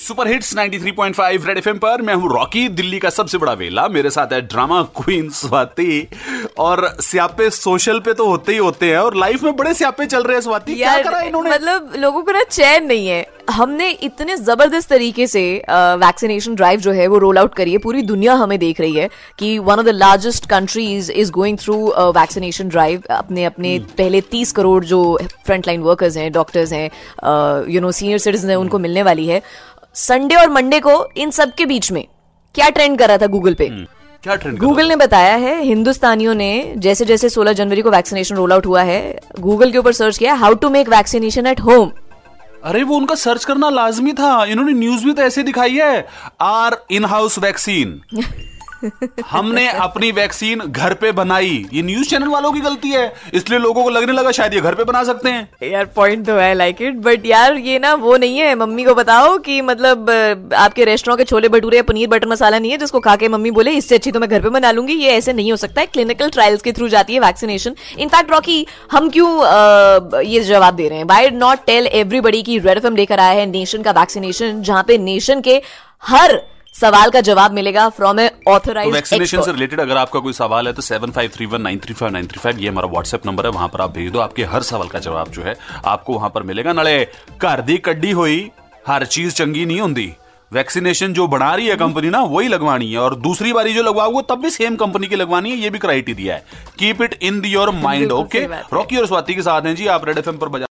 Super hits 93.5 red FM पर मैं हूँ रॉकी दिल्ली का सबसे बड़ा वेला मेरे साथ है ड्रामा क्वीन स्वाति। और स्यापे सोशल पे तो होते ही होते हैं और लाइफ में बड़े स्यापे चल रहे हैं स्वाति। क्या करा इन्होंने? मतलब लोगों को ना चैन नहीं है। हमने इतने ज़बरदस्त तरीके से वैक्सीनेशन ड्राइव जो है वो रोल आउट करी है। पूरी दुनिया हमें देख रही है कि one of the largest countries is going through vaccination drive अपने अपने hmm. पहले तीस करोड़ जो फ्रंट लाइन वर्कर्स हैं डॉक्टर्स हैं यू नो सीनियर सिटीजन है उनको मिलने वाली है। संडे और मंडे को इन सब के बीच में क्या ट्रेंड कर रहा था गूगल पे? हम्म, क्या ट्रेंड गूगल ने बताया है हिंदुस्तानियों ने जैसे जैसे 16 जनवरी को वैक्सीनेशन रोल आउट हुआ है गूगल के ऊपर सर्च किया how to make vaccination at home अरे वो उनका सर्च करना लाजमी था। इन्होंने न्यूज़ भी तो ऐसे दिखाई है। आर इन हाउस वैक्सीन हमने अपनी वैक्सीन घर पे बनाई। ये न्यूज़ चैनल वालों की गलती है। इसलिए लोगों को लगने लगा शायद ये घर पे बना सकते हैं। यार पॉइंट तो है लाइक इट बट यार, ये ना वो नहीं है। मम्मी को बताओ कि मतलब आपके रेस्टोरेंट के छोले भटूरे या पनीर बटर मसाला नहीं है, जिसको खा के मम्मी बोले, इससे अच्छी तो मैं घर पे बना लूँगी। ये ऐसे नहीं हो सकता है। क्लिनिकल ट्रायल्स के थ्रू जाती है वैक्सीनेशन इनफैक्ट रॉकी हम क्यों ये जवाब दे रहे हैं? बाय नॉट टेल एवरीबडी की रेड एफ़ लेकर आया है नेशन का वैक्सीनेशन जहाँ पे नेशन के हर सवाल का जवाब मिलेगा फ्रॉम ए ऑथोराइज वैक्सीनेशन से रिलेटेड अगर आपका कोई सवाल है तो seven five three one nine three five nine three five ये हमारा व्हाट्सएप नंबर है वहाँ पर आप भेज दो आपके हर सवाल का जवाब जो है आपको वहाँ पर मिलेगा। नड़े घर दी कड्डी हुई हर चीज़ चंगी नहीं होंगी वैक्सीनेशन जो बना रही है कंपनी ना वही लगवानी है और दूसरी बारी जो लगवाओगे तब भी सेम कंपनी की लगवानी है ये भी क्राइटेरिया है। Keep it in your mind okay Rocky और स्वाति के साथ हैं जी आप रेड एफएम पर बजा